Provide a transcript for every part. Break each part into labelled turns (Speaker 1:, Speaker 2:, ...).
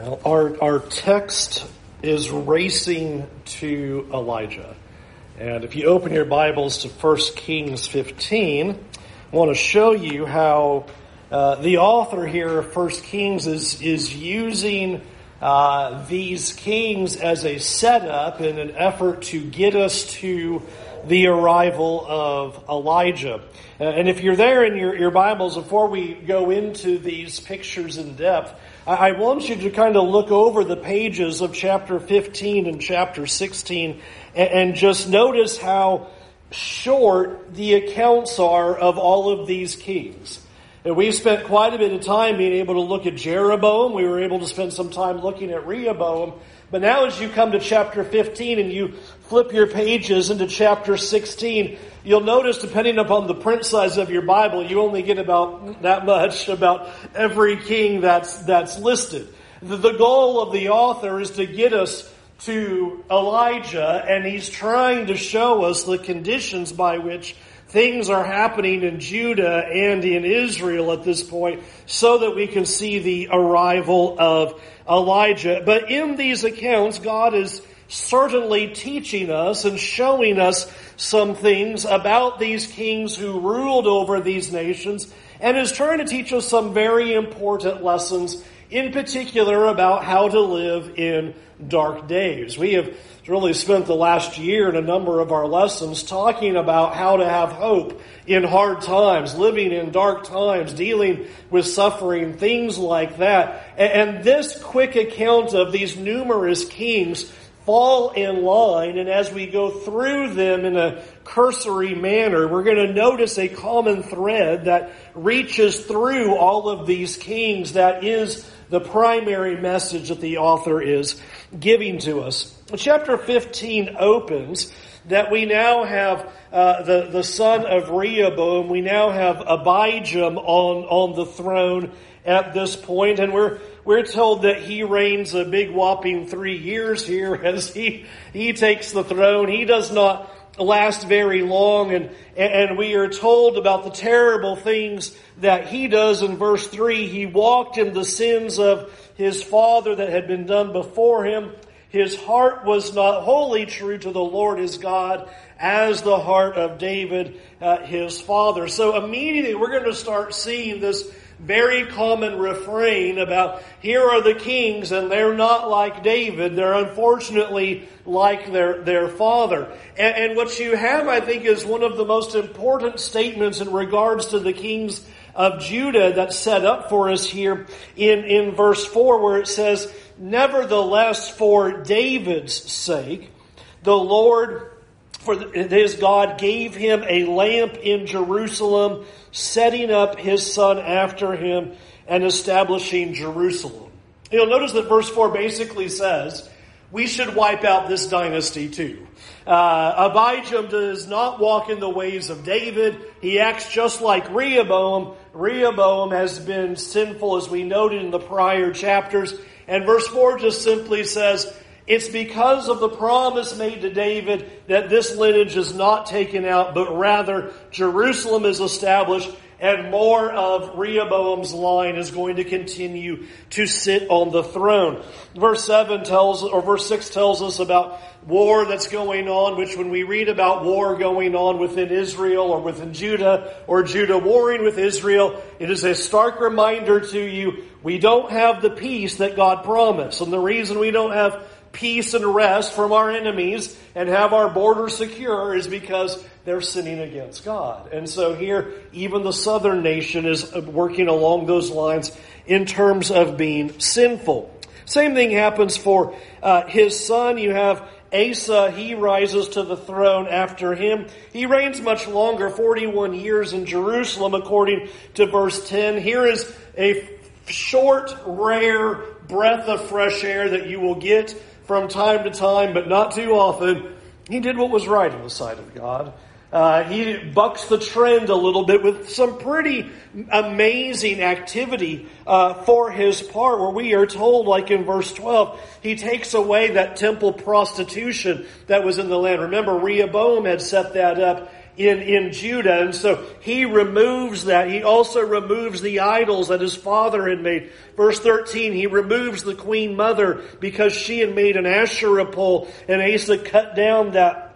Speaker 1: Our, our text is racing to Elijah. And if you open your Bibles to 1 Kings 15, I want to show you how uh, the author here of 1 Kings is, is using uh, these kings as a setup in an effort to get us to the arrival of Elijah. Uh, and if you're there in your, your Bibles, before we go into these pictures in depth, I want you to kind of look over the pages of chapter 15 and chapter 16 and just notice how short the accounts are of all of these kings. And we've spent quite a bit of time being able to look at Jeroboam. We were able to spend some time looking at Rehoboam. But now as you come to chapter 15 and you flip your pages into chapter 16, you'll notice depending upon the print size of your Bible, you only get about that much about every king that's, that's listed. The, the goal of the author is to get us to Elijah and he's trying to show us the conditions by which things are happening in Judah and in Israel at this point so that we can see the arrival of Elijah. But in these accounts, God is certainly teaching us and showing us some things about these kings who ruled over these nations and is trying to teach us some very important lessons in particular about how to live in dark days. We have really spent the last year in a number of our lessons talking about how to have hope in hard times, living in dark times, dealing with suffering, things like that. And this quick account of these numerous kings fall in line, and as we go through them in a cursory manner, we're going to notice a common thread that reaches through all of these kings that is the primary message that the author is giving to us. Chapter 15 opens that we now have uh, the, the son of Rehoboam, we now have Abijam on, on the throne at this point, and we're we're told that he reigns a big whopping three years here as he, he takes the throne. He does not last very long and, and we are told about the terrible things that he does in verse 3. He walked in the sins of his father that had been done before him. His heart was not wholly true to the Lord his God as the heart of David, uh, his father. So immediately we're going to start seeing this very common refrain about here are the kings and they're not like David. They're unfortunately like their, their father. And, and what you have, I think, is one of the most important statements in regards to the kings of Judah that's set up for us here in, in verse 4 where it says, Nevertheless, for David's sake, the Lord for his God gave him a lamp in Jerusalem, setting up his son after him and establishing Jerusalem. You'll notice that verse 4 basically says, we should wipe out this dynasty too. Uh, Abijam does not walk in the ways of David. He acts just like Rehoboam. Rehoboam has been sinful as we noted in the prior chapters. And verse 4 just simply says, it's because of the promise made to David that this lineage is not taken out, but rather Jerusalem is established and more of Rehoboam's line is going to continue to sit on the throne. Verse 7 tells, or verse 6 tells us about war that's going on, which when we read about war going on within Israel or within Judah, or Judah warring with Israel, it is a stark reminder to you, we don't have the peace that God promised. And the reason we don't have peace and rest from our enemies and have our borders secure is because they're sinning against God. And so here, even the southern nation is working along those lines in terms of being sinful. Same thing happens for uh, his son. You have Asa, he rises to the throne after him. He reigns much longer, 41 years in Jerusalem, according to verse 10. Here is a short, rare breath of fresh air that you will get from time to time, but not too often, he did what was right in the sight of God. Uh, he bucks the trend a little bit with some pretty amazing activity uh, for his part, where we are told, like in verse 12, he takes away that temple prostitution that was in the land. Remember, Rehoboam had set that up in, in Judah. And so he removes that. He also removes the idols that his father had made. Verse 13, he removes the queen mother because she had made an Asherah pole and Asa cut down that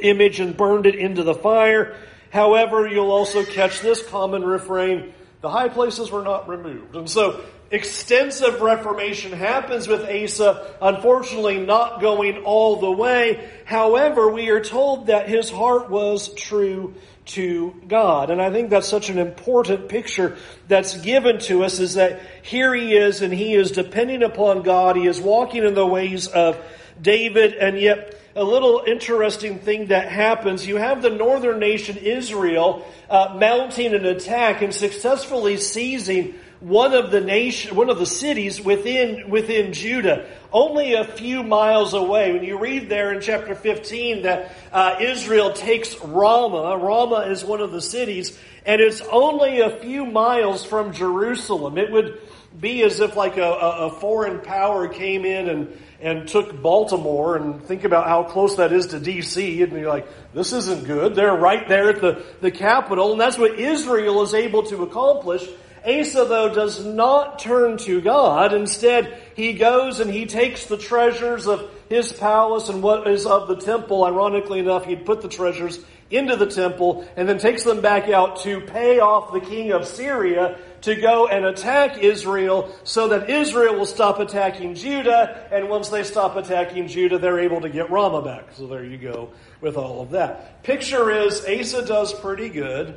Speaker 1: image and burned it into the fire. However, you'll also catch this common refrain, the high places were not removed. And so extensive reformation happens with Asa, unfortunately not going all the way. However, we are told that his heart was true to God. And I think that's such an important picture that's given to us is that here he is and he is depending upon God. He is walking in the ways of David and yet a little interesting thing that happens. You have the northern nation Israel uh, mounting an attack and successfully seizing one of the nation, one of the cities within within Judah, only a few miles away. When you read there in chapter 15 that uh, Israel takes Ramah, Ramah is one of the cities, and it's only a few miles from Jerusalem. It would be as if like a, a foreign power came in and and took Baltimore and think about how close that is to DC and you're like, this isn't good. They're right there at the, the capital and that's what Israel is able to accomplish. Asa though does not turn to God. Instead, he goes and he takes the treasures of his palace and what is of the temple. Ironically enough, he'd put the treasures into the temple and then takes them back out to pay off the king of Syria to go and attack Israel so that Israel will stop attacking Judah. And once they stop attacking Judah, they're able to get Ramah back. So there you go with all of that. Picture is Asa does pretty good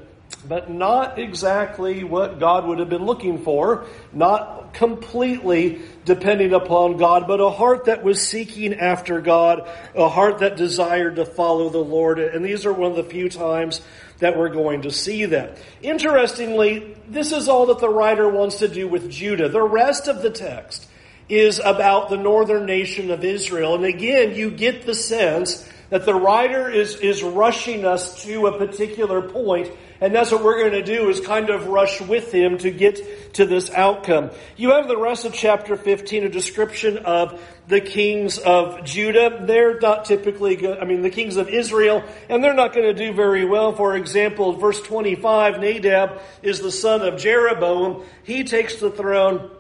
Speaker 1: but not exactly what God would have been looking for, not completely depending upon God, but a heart that was seeking after God, a heart that desired to follow the Lord. And these are one of the few times that we're going to see them. Interestingly, this is all that the writer wants to do with Judah. The rest of the text is about the northern nation of Israel. And again, you get the sense that the writer is, is rushing us to a particular point and that's what we're going to do is kind of rush with him to get to this outcome. You have the rest of chapter 15, a description of the kings of Judah. They're not typically good. I mean, the kings of Israel, and they're not going to do very well. For example, verse 25, Nadab is the son of Jeroboam. He takes the throne.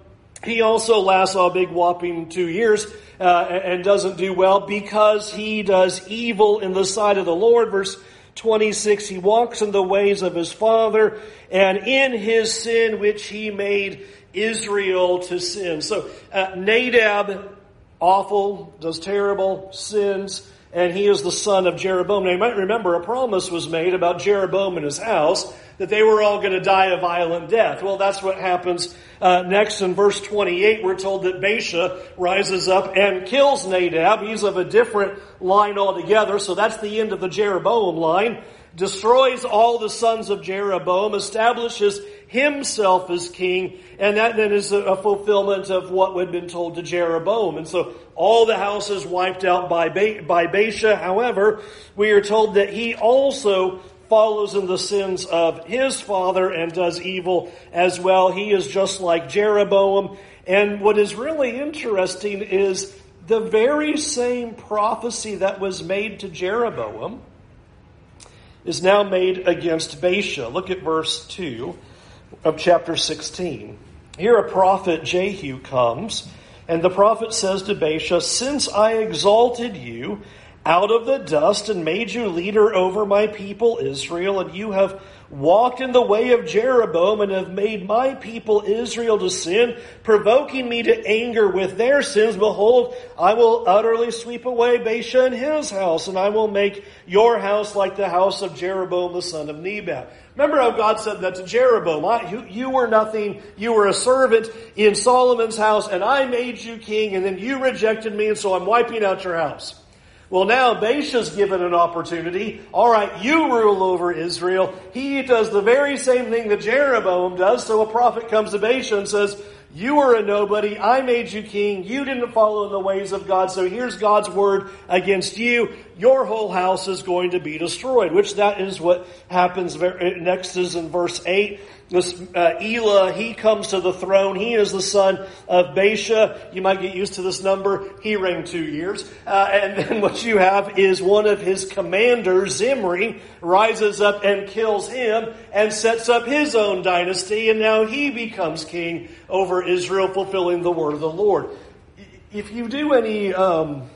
Speaker 1: He also lasts a big whopping two years uh, and doesn't do well because he does evil in the sight of the Lord. Verse 26, he walks in the ways of his father and in his sin which he made Israel to sin. So uh, Nadab, awful, does terrible, sins, and he is the son of Jeroboam. Now you might remember a promise was made about Jeroboam and his house that they were all going to die a violent death. Well, that's what happens uh, next in verse 28. We're told that Baasha rises up and kills Nadab. He's of a different line altogether, so that's the end of the Jeroboam line. Destroys all the sons of Jeroboam, establishes himself as king, and that then is a, fulfillment of what had been told to Jeroboam. And so all the houses wiped out by, ba- by Baasha. However, we are told that he also follows in the sins of his father and does evil as well. He is just like Jeroboam. And what is really interesting is the very same prophecy that was made to Jeroboam is now made against Baasha. Look at verse 2 of chapter 16. Here a prophet Jehu comes, and the prophet says to Baasha, Since I exalted you out of the dust and made you leader over my people Israel, and you have walked in the way of Jeroboam and have made my people Israel to sin, provoking me to anger with their sins. Behold, I will utterly sweep away Baasha and his house, and I will make your house like the house of Jeroboam the son of Nebat. Remember how God said that to Jeroboam. I, you, you were nothing. You were a servant in Solomon's house, and I made you king, and then you rejected me, and so I'm wiping out your house. Well, now Baasha's given an opportunity. All right, you rule over Israel. He does the very same thing that Jeroboam does. So a prophet comes to Baasha and says, you are a nobody. I made you king. You didn't follow the ways of God. So here's God's word against you. Your whole house is going to be destroyed, which that is what happens uh, next is in verse 8. This uh, Elah, he comes to the throne. He is the son of Baasha. You might get used to this number. He reigned two years. Uh, and then what you have is one of his commanders, Zimri, rises up and kills him and sets up his own dynasty. And now he becomes king over Israel, fulfilling the word of the Lord. If you do any um,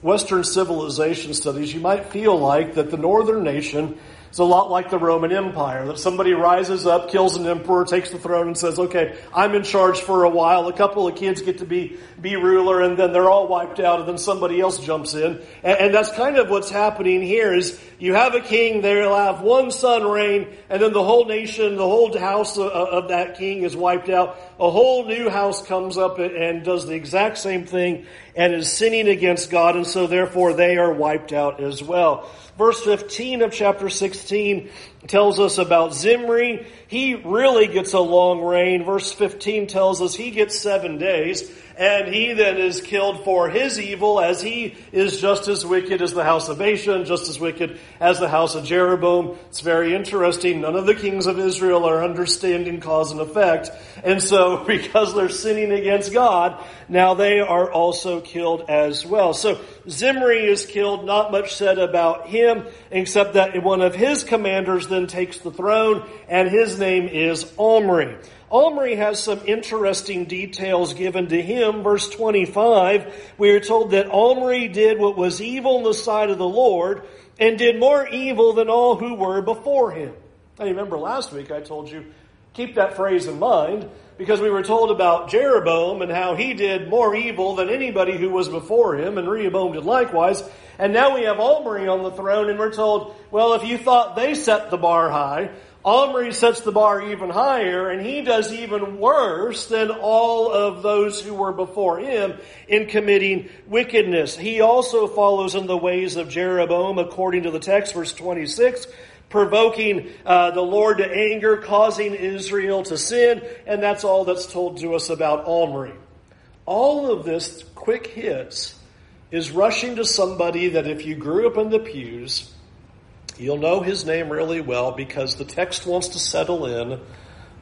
Speaker 1: Western civilization studies, you might feel like that the northern nation it's a lot like the Roman Empire, that somebody rises up, kills an emperor, takes the throne and says, okay, I'm in charge for a while. A couple of kids get to be, be ruler and then they're all wiped out and then somebody else jumps in. And, and that's kind of what's happening here is you have a king, they'll have one son reign and then the whole nation, the whole house of, of that king is wiped out. A whole new house comes up and does the exact same thing and is sinning against God and so therefore they are wiped out as well. Verse 15 of chapter 16 tells us about Zimri. He really gets a long reign. Verse 15 tells us he gets seven days and he then is killed for his evil as he is just as wicked as the house of Baasha and just as wicked as the house of Jeroboam. It's very interesting. None of the kings of Israel are understanding cause and effect. And so because they're sinning against God, now they are also killed as well. So Zimri is killed, not much said about him, except that one of his commanders then takes the throne and his name is Omri. Omri has some interesting details given to him. Verse 25, we are told that Omri did what was evil in the sight of the Lord and did more evil than all who were before him. Now, remember last week I told you, keep that phrase in mind because we were told about Jeroboam and how he did more evil than anybody who was before him, and Rehoboam did likewise. And now we have Omri on the throne, and we're told, well, if you thought they set the bar high, Omri sets the bar even higher, and he does even worse than all of those who were before him in committing wickedness. He also follows in the ways of Jeroboam, according to the text, verse 26, provoking uh, the Lord to anger, causing Israel to sin, and that's all that's told to us about Omri. All of this quick hits is rushing to somebody that if you grew up in the pews, You'll know his name really well because the text wants to settle in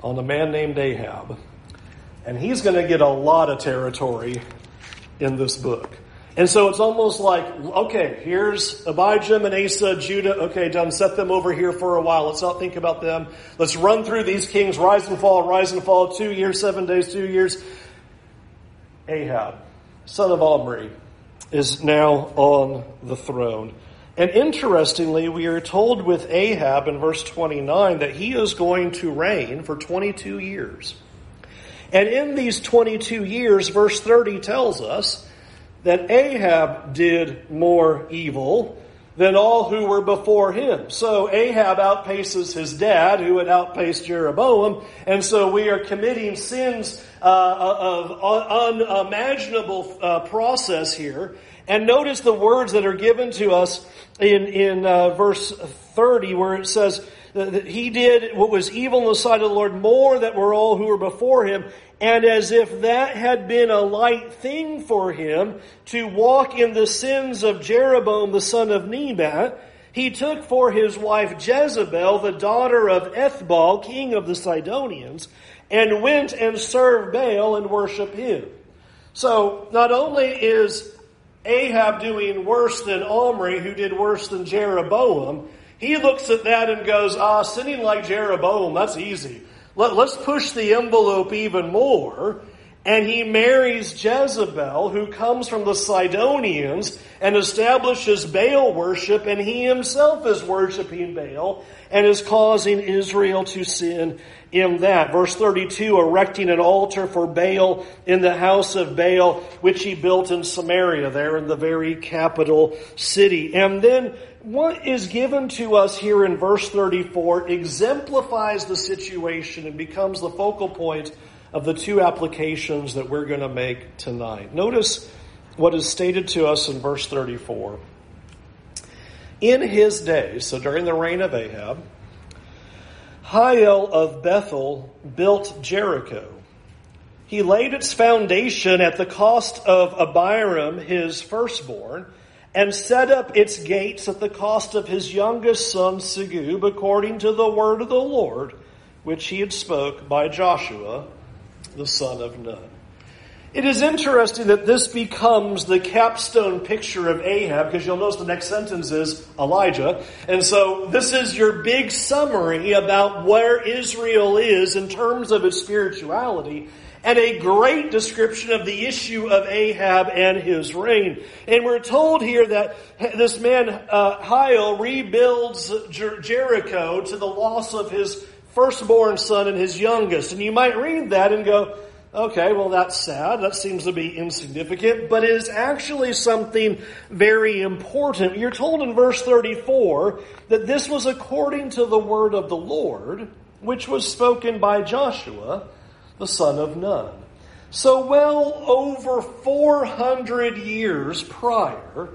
Speaker 1: on a man named Ahab. And he's going to get a lot of territory in this book. And so it's almost like, okay, here's Abijah, Manasseh, Judah. Okay, done. Set them over here for a while. Let's not think about them. Let's run through these kings, rise and fall, rise and fall, two years, seven days, two years. Ahab, son of Omri, is now on the throne. And interestingly, we are told with Ahab in verse 29 that he is going to reign for 22 years. And in these 22 years, verse 30 tells us that Ahab did more evil than all who were before him. So Ahab outpaces his dad, who had outpaced Jeroboam, and so we are committing sins uh, of unimaginable uh, process here. And notice the words that are given to us in, in uh, verse 30 where it says that he did what was evil in the sight of the Lord more than were all who were before him. And as if that had been a light thing for him to walk in the sins of Jeroboam the son of Nebat, he took for his wife Jezebel, the daughter of Ethbaal, king of the Sidonians, and went and served Baal and worshiped him. So not only is Ahab doing worse than Omri, who did worse than Jeroboam, he looks at that and goes, ah, sinning like Jeroboam, that's easy. Let, us push the envelope even more. And he marries Jezebel, who comes from the Sidonians, and establishes Baal worship, and he himself is worshiping Baal, and is causing Israel to sin in that. Verse 32, erecting an altar for Baal in the house of Baal, which he built in Samaria, there in the very capital city. And then what is given to us here in verse 34 exemplifies the situation and becomes the focal point of the two applications that we're going to make tonight. Notice what is stated to us in verse 34. In his days, so during the reign of Ahab, Hiel of Bethel built Jericho. He laid its foundation at the cost of Abiram, his firstborn, and set up its gates at the cost of his youngest son Segub, according to the word of the Lord, which he had spoke by Joshua, the son of Nun. It is interesting that this becomes the capstone picture of Ahab, because you'll notice the next sentence is Elijah. And so this is your big summary about where Israel is in terms of its spirituality, and a great description of the issue of Ahab and his reign. And we're told here that this man, uh, Hiel, rebuilds Jer- Jericho to the loss of his firstborn son and his youngest. And you might read that and go, Okay, well, that's sad. That seems to be insignificant, but it is actually something very important. You're told in verse 34 that this was according to the word of the Lord, which was spoken by Joshua, the son of Nun. So, well over 400 years prior,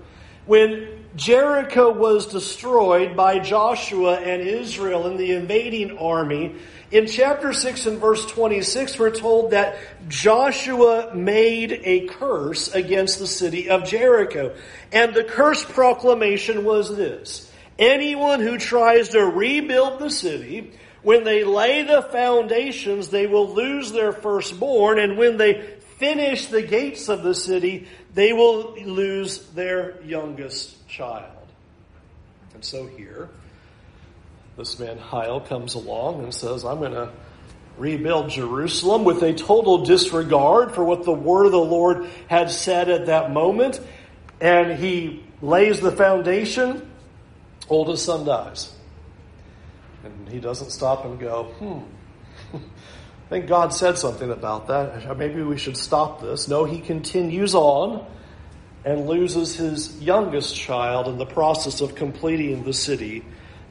Speaker 1: when Jericho was destroyed by Joshua and Israel in the invading army, in chapter 6 and verse 26, we're told that Joshua made a curse against the city of Jericho. And the curse proclamation was this. Anyone who tries to rebuild the city, when they lay the foundations, they will lose their firstborn, and when they finish the gates of the city, they will lose their youngest child. And so here, this man Hiel comes along and says, I'm going to rebuild Jerusalem with a total disregard for what the word of the Lord had said at that moment. And he lays the foundation. Oldest son dies. And he doesn't stop and go, hmm. I think God said something about that. Maybe we should stop this. No, he continues on and loses his youngest child in the process of completing the city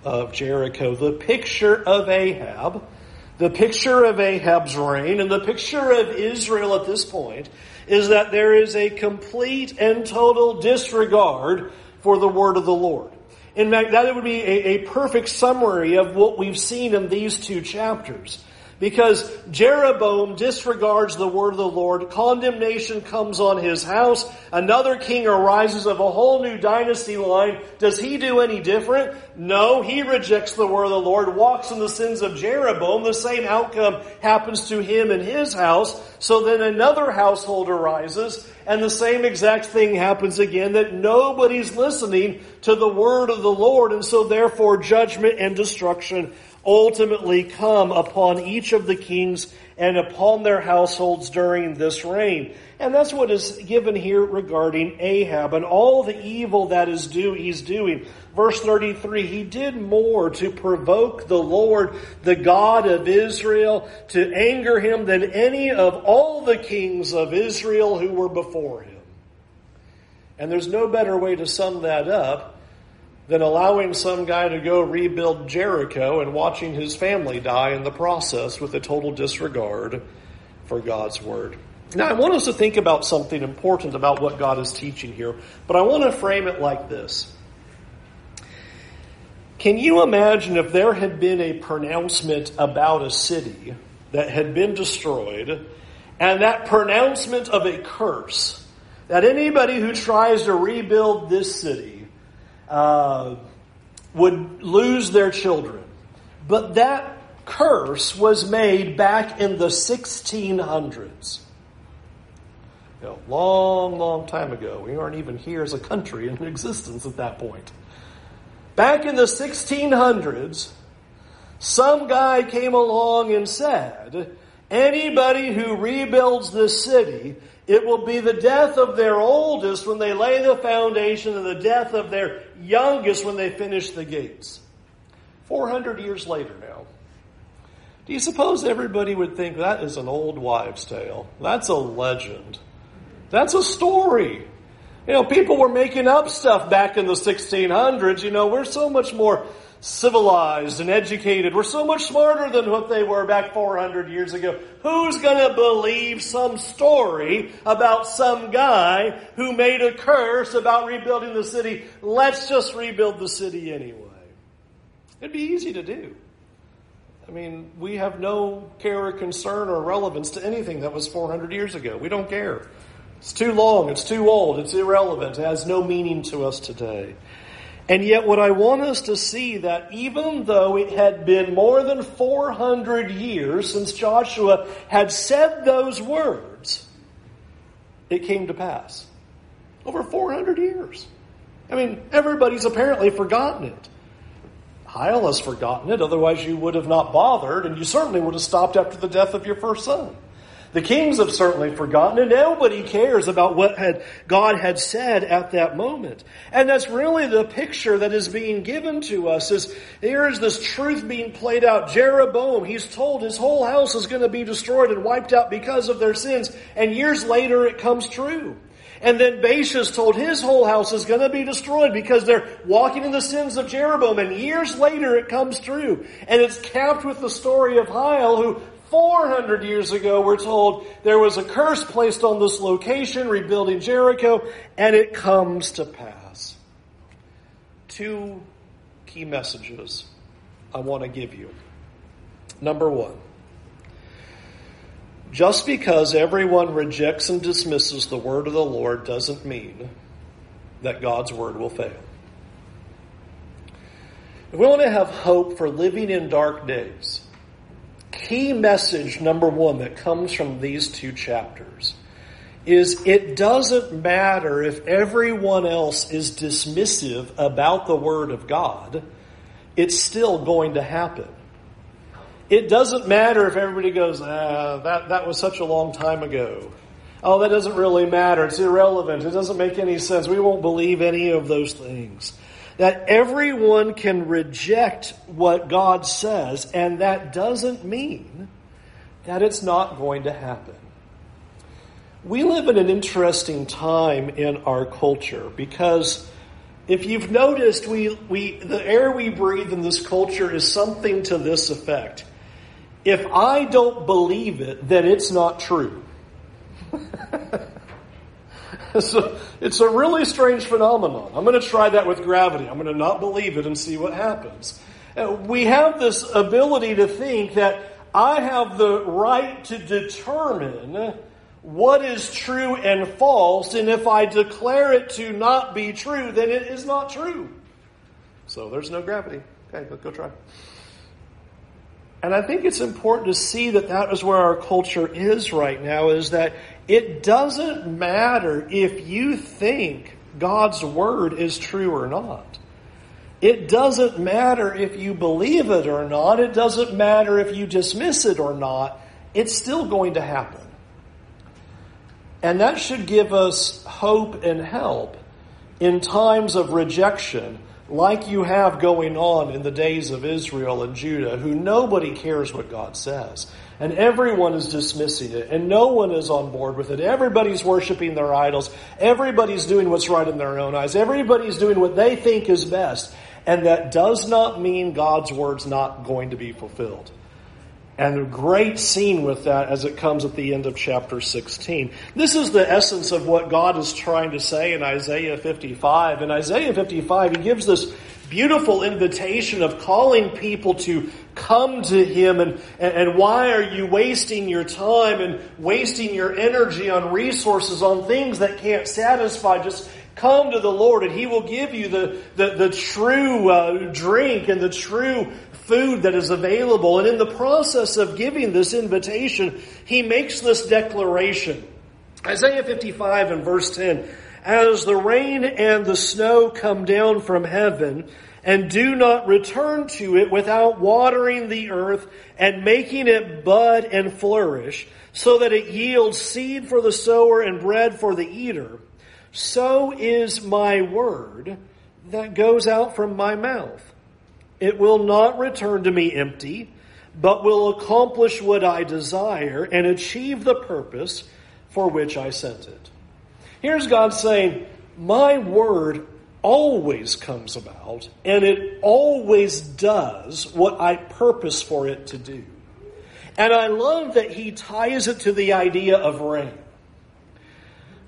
Speaker 1: of Jericho. The picture of Ahab, the picture of Ahab's reign, and the picture of Israel at this point is that there is a complete and total disregard for the word of the Lord. In fact, that would be a, a perfect summary of what we've seen in these two chapters. Because Jeroboam disregards the word of the Lord, condemnation comes on his house, another king arises of a whole new dynasty line. Does he do any different? No, he rejects the word of the Lord, walks in the sins of Jeroboam. The same outcome happens to him and his house. So then another household arises, and the same exact thing happens again, that nobody's listening to the word of the Lord, and so therefore judgment and destruction ultimately come upon each of the kings and upon their households during this reign. And that's what is given here regarding Ahab and all the evil that is due he's doing. Verse 33, he did more to provoke the Lord, the God of Israel, to anger him than any of all the kings of Israel who were before him. And there's no better way to sum that up than allowing some guy to go rebuild Jericho and watching his family die in the process with a total disregard for God's word. Now, I want us to think about something important about what God is teaching here, but I want to frame it like this. Can you imagine if there had been a pronouncement about a city that had been destroyed, and that pronouncement of a curse, that anybody who tries to rebuild this city uh, would lose their children. But that curse was made back in the 1600s. You know, long, long time ago. We aren't even here as a country in existence at that point. Back in the 1600s, some guy came along and said, anybody who rebuilds this city it will be the death of their oldest when they lay the foundation and the death of their youngest when they finish the gates. 400 years later now. Do you suppose everybody would think that is an old wives' tale? That's a legend. That's a story. You know, people were making up stuff back in the 1600s. You know, we're so much more civilized and educated. We're so much smarter than what they were back 400 years ago. Who's going to believe some story about some guy who made a curse about rebuilding the city? Let's just rebuild the city anyway. It'd be easy to do. I mean, we have no care or concern or relevance to anything that was 400 years ago. We don't care. It's too long. It's too old. It's irrelevant. It has no meaning to us today. And yet, what I want us to see that even though it had been more than 400 years since Joshua had said those words, it came to pass. Over 400 years. I mean, everybody's apparently forgotten it. Hiel has forgotten it, otherwise, you would have not bothered, and you certainly would have stopped after the death of your first son. The kings have certainly forgotten, and nobody cares about what had God had said at that moment. And that's really the picture that is being given to us. Is here is this truth being played out. Jeroboam, he's told his whole house is going to be destroyed and wiped out because of their sins, and years later it comes true. And then Baasha's told his whole house is going to be destroyed because they're walking in the sins of Jeroboam. And years later it comes true. And it's capped with the story of Hiel who 400 years ago, we're told there was a curse placed on this location, rebuilding Jericho, and it comes to pass. Two key messages I want to give you. Number one, just because everyone rejects and dismisses the word of the Lord doesn't mean that God's word will fail. If we want to have hope for living in dark days, key message number one that comes from these two chapters is it doesn't matter if everyone else is dismissive about the Word of God, it's still going to happen. It doesn't matter if everybody goes, ah, that, that was such a long time ago. Oh, that doesn't really matter. It's irrelevant. It doesn't make any sense. We won't believe any of those things that everyone can reject what God says, and that doesn't mean that it's not going to happen. We live in an interesting time in our culture because if you've noticed, we, we, the air we breathe in this culture is something to this effect. If I don't believe it, then it's not true. So it's a really strange phenomenon. I'm going to try that with gravity. I'm going to not believe it and see what happens. Uh, we have this ability to think that I have the right to determine what is true and false, and if I declare it to not be true, then it is not true. So there's no gravity. Okay, let's go try. And I think it's important to see that that is where our culture is right now, is that it doesn't matter if you think God's word is true or not. It doesn't matter if you believe it or not. It doesn't matter if you dismiss it or not. It's still going to happen. And that should give us hope and help in times of rejection, like you have going on in the days of Israel and Judah, who nobody cares what God says and everyone is dismissing it, and no one is on board with it. Everybody's worshiping their idols. Everybody's doing what's right in their own eyes. Everybody's doing what they think is best. And that does not mean God's word's not going to be fulfilled. And a great scene with that as it comes at the end of chapter 16. This is the essence of what God is trying to say in Isaiah 55. In Isaiah 55, he gives this beautiful invitation of calling people to come to Him and, and, why are you wasting your time and wasting your energy on resources, on things that can't satisfy? Just come to the Lord and He will give you the, the, the true uh, drink and the true food that is available. And in the process of giving this invitation, He makes this declaration. Isaiah 55 and verse 10 as the rain and the snow come down from heaven and do not return to it without watering the earth and making it bud and flourish so that it yields seed for the sower and bread for the eater, so is my word that goes out from my mouth. It will not return to me empty, but will accomplish what I desire and achieve the purpose for which I sent it. Here's God saying, My word always comes about, and it always does what I purpose for it to do. And I love that he ties it to the idea of rain.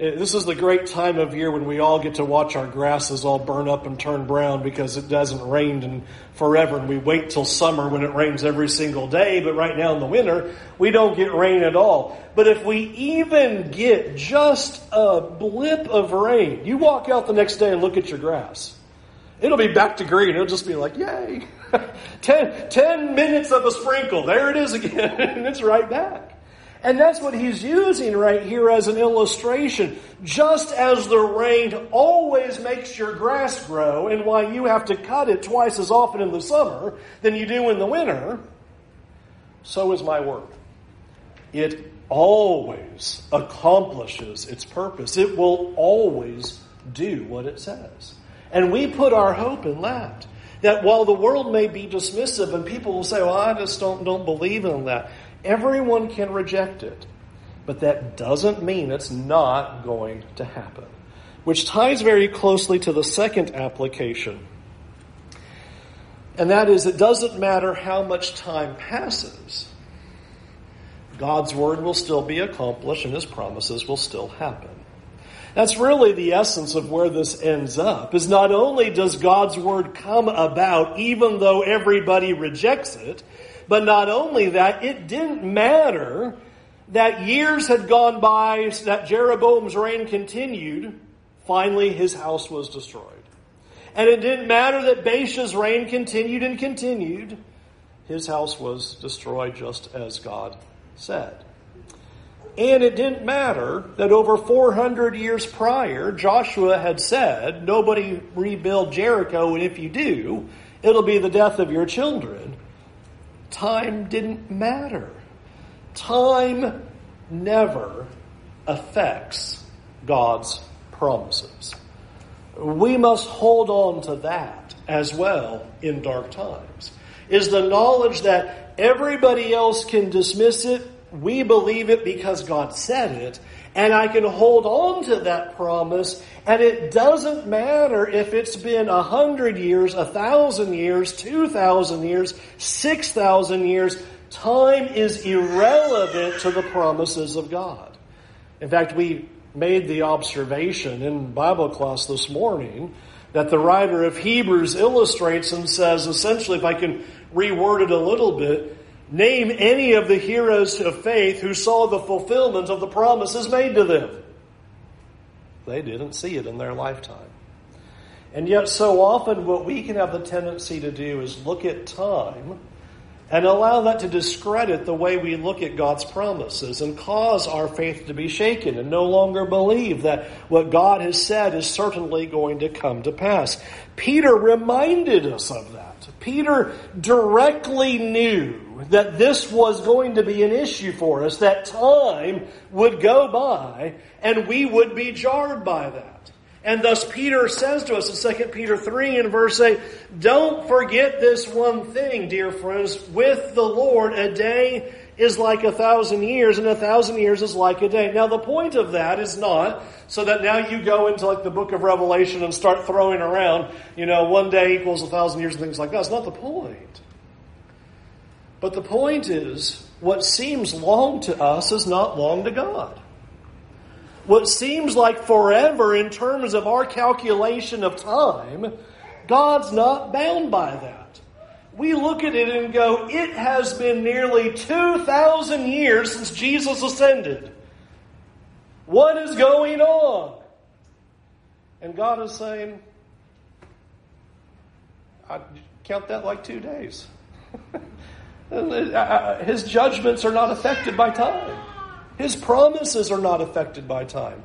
Speaker 1: Uh, this is the great time of year when we all get to watch our grasses all burn up and turn brown because it doesn't rain in forever and we wait till summer when it rains every single day, but right now in the winter, we don't get rain at all. But if we even get just a blip of rain, you walk out the next day and look at your grass. It'll be back to green. It'll just be like, yay. ten, ten minutes of a sprinkle. There it is again. and it's right back. And that's what he's using right here as an illustration. Just as the rain always makes your grass grow, and why you have to cut it twice as often in the summer than you do in the winter, so is my word. It always accomplishes its purpose. It will always do what it says. And we put our hope in that. That while the world may be dismissive and people will say, well, I just don't, don't believe in that. Everyone can reject it. But that doesn't mean it's not going to happen. Which ties very closely to the second application. And that is, it doesn't matter how much time passes. God's word will still be accomplished and his promises will still happen. That's really the essence of where this ends up, is not only does God's word come about even though everybody rejects it, but not only that, it didn't matter that years had gone by, that Jeroboam's reign continued, finally his house was destroyed. And it didn't matter that Baasha's reign continued and continued, his house was destroyed just as God said. And it didn't matter that over 400 years prior, Joshua had said, Nobody rebuild Jericho, and if you do, it'll be the death of your children. Time didn't matter. Time never affects God's promises. We must hold on to that as well in dark times. Is the knowledge that everybody else can dismiss it we believe it because God said it, and I can hold on to that promise, and it doesn't matter if it's been a hundred years, a thousand years, two thousand years, six thousand years. Time is irrelevant to the promises of God. In fact, we made the observation in Bible class this morning that the writer of Hebrews illustrates and says essentially, if I can reword it a little bit, Name any of the heroes of faith who saw the fulfillment of the promises made to them. They didn't see it in their lifetime. And yet, so often, what we can have the tendency to do is look at time and allow that to discredit the way we look at God's promises and cause our faith to be shaken and no longer believe that what God has said is certainly going to come to pass. Peter reminded us of that. Peter directly knew that this was going to be an issue for us, that time would go by and we would be jarred by that. And thus Peter says to us in 2 Peter 3 and verse 8, don't forget this one thing, dear friends. With the Lord, a day is like a thousand years, and a thousand years is like a day. Now the point of that is not so that now you go into like the book of Revelation and start throwing around, you know, one day equals a thousand years and things like that. It's not the point. But the point is, what seems long to us is not long to God. What seems like forever in terms of our calculation of time, God's not bound by that. We look at it and go, it has been nearly 2,000 years since Jesus ascended. What is going on? And God is saying, I count that like two days. His judgments are not affected by time. His promises are not affected by time.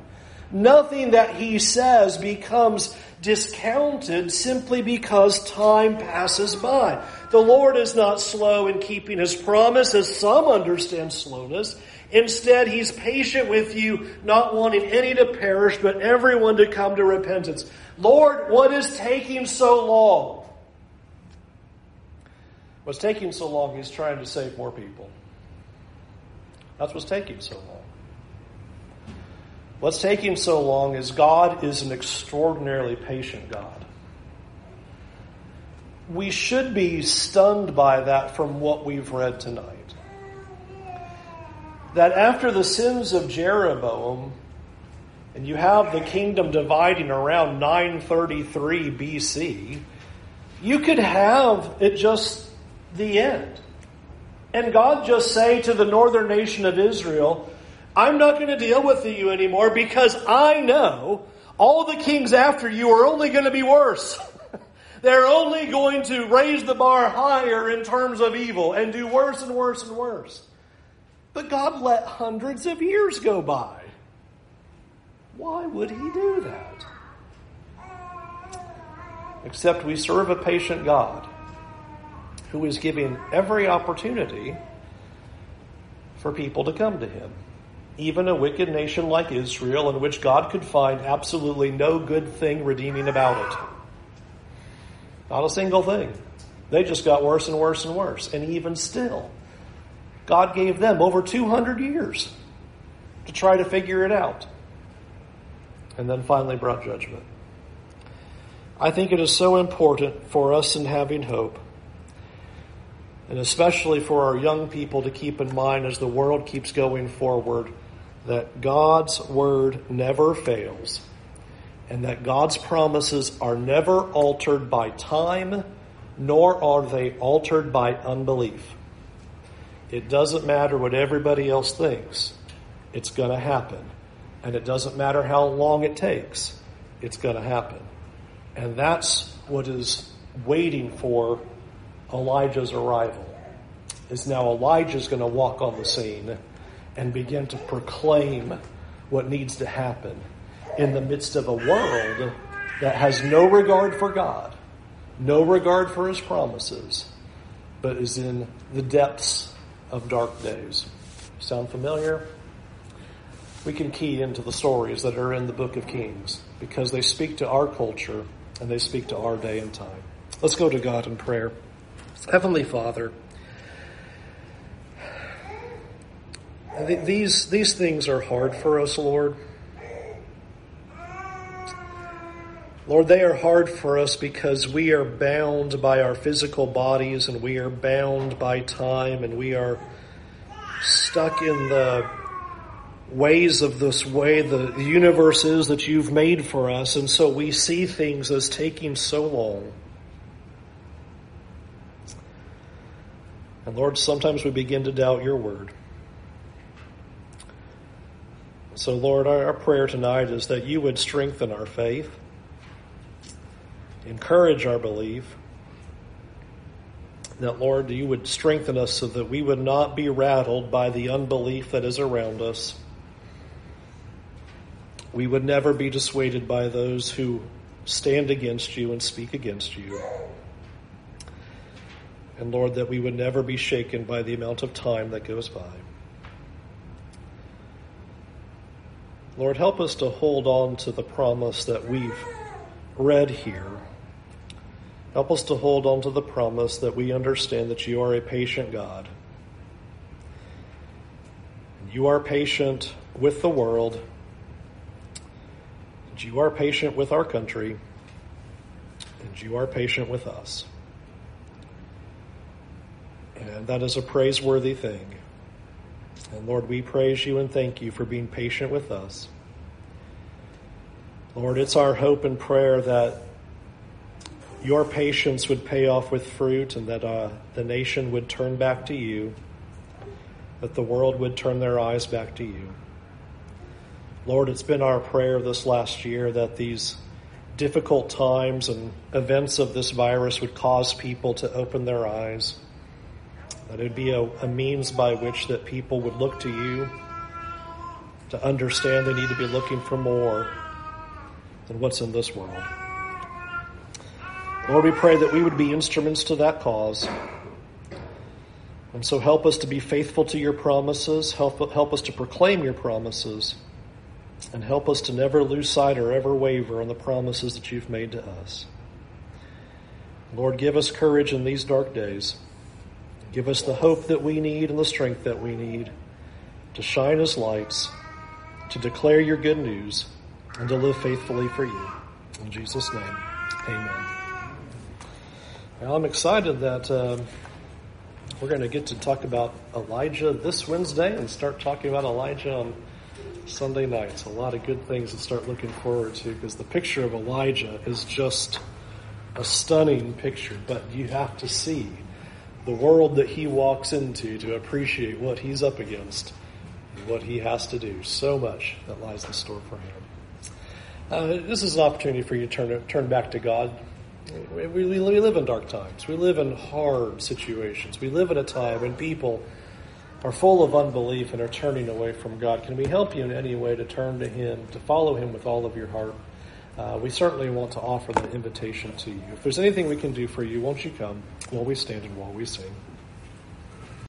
Speaker 1: Nothing that he says becomes discounted simply because time passes by. The Lord is not slow in keeping his promise, as some understand slowness. Instead, he's patient with you, not wanting any to perish, but everyone to come to repentance. Lord, what is taking so long? What's taking so long is trying to save more people. That's what's taking so long. What's taking so long is God is an extraordinarily patient God. We should be stunned by that from what we've read tonight. That after the sins of Jeroboam, and you have the kingdom dividing around 933 BC, you could have it just the end. And God just say to the northern nation of Israel, I'm not going to deal with you anymore because I know all the kings after you are only going to be worse. they're only going to raise the bar higher in terms of evil and do worse and worse and worse. But God let hundreds of years go by. Why would He do that? Except we serve a patient God who is giving every opportunity for people to come to Him. Even a wicked nation like Israel, in which God could find absolutely no good thing redeeming about it. Not a single thing. They just got worse and worse and worse. And even still, God gave them over 200 years to try to figure it out. And then finally brought judgment. I think it is so important for us in having hope, and especially for our young people to keep in mind as the world keeps going forward, that God's word never fails, and that God's promises are never altered by time, nor are they altered by unbelief. It doesn't matter what everybody else thinks, it's going to happen. And it doesn't matter how long it takes, it's going to happen. And that's what is waiting for Elijah's arrival. Is now Elijah's going to walk on the scene and begin to proclaim what needs to happen in the midst of a world that has no regard for God, no regard for his promises, but is in the depths of dark days. Sound familiar? We can key into the stories that are in the book of Kings because they speak to our culture and they speak to our day and time. Let's go to God in prayer. Heavenly Father, these, these things are hard for us, Lord. Lord, they are hard for us because we are bound by our physical bodies and we are bound by time and we are stuck in the ways of this way the universe is that you've made for us. And so we see things as taking so long. And Lord, sometimes we begin to doubt your word. So, Lord, our prayer tonight is that you would strengthen our faith encourage our belief. That, Lord, you would strengthen us so that we would not be rattled by the unbelief that is around us. We would never be dissuaded by those who stand against you and speak against you. And Lord, that we would never be shaken by the amount of time that goes by. Lord, help us to hold on to the promise that we've read here Help us to hold on to the promise that we understand that you are a patient God. You are patient with the world. And you are patient with our country. And you are patient with us. And that is a praiseworthy thing. And Lord, we praise you and thank you for being patient with us. Lord, it's our hope and prayer that your patience would pay off with fruit and that uh, the nation would turn back to you, that the world would turn their eyes back to you. Lord, it's been our prayer this last year that these difficult times and events of this virus would cause people to open their eyes, that it would be a, a means by which that people would look to you to understand they need to be looking for more than what's in this world. Lord, we pray that we would be instruments to that cause. And so help us to be faithful to your promises, help, help us to proclaim your promises, and help us to never lose sight or ever waver on the promises that you've made to us. Lord, give us courage in these dark days. Give us the hope that we need and the strength that we need to shine as lights, to declare your good news, and to live faithfully for you. In Jesus' name, amen. Well, I'm excited that um, we're going to get to talk about Elijah this Wednesday and start talking about Elijah on Sunday nights. A lot of good things to start looking forward to because the picture of Elijah is just a stunning picture, but you have to see the world that he walks into to appreciate what he's up against and what he has to do. So much that lies in store for him. Uh, this is an opportunity for you to turn, turn back to God We, we, we live in dark times. We live in hard situations. We live in a time when people are full of unbelief and are turning away from God. Can we help you in any way to turn to Him, to follow Him with all of your heart? Uh, we certainly want to offer that invitation to you. If there's anything we can do for you, won't you come while we stand and while we sing?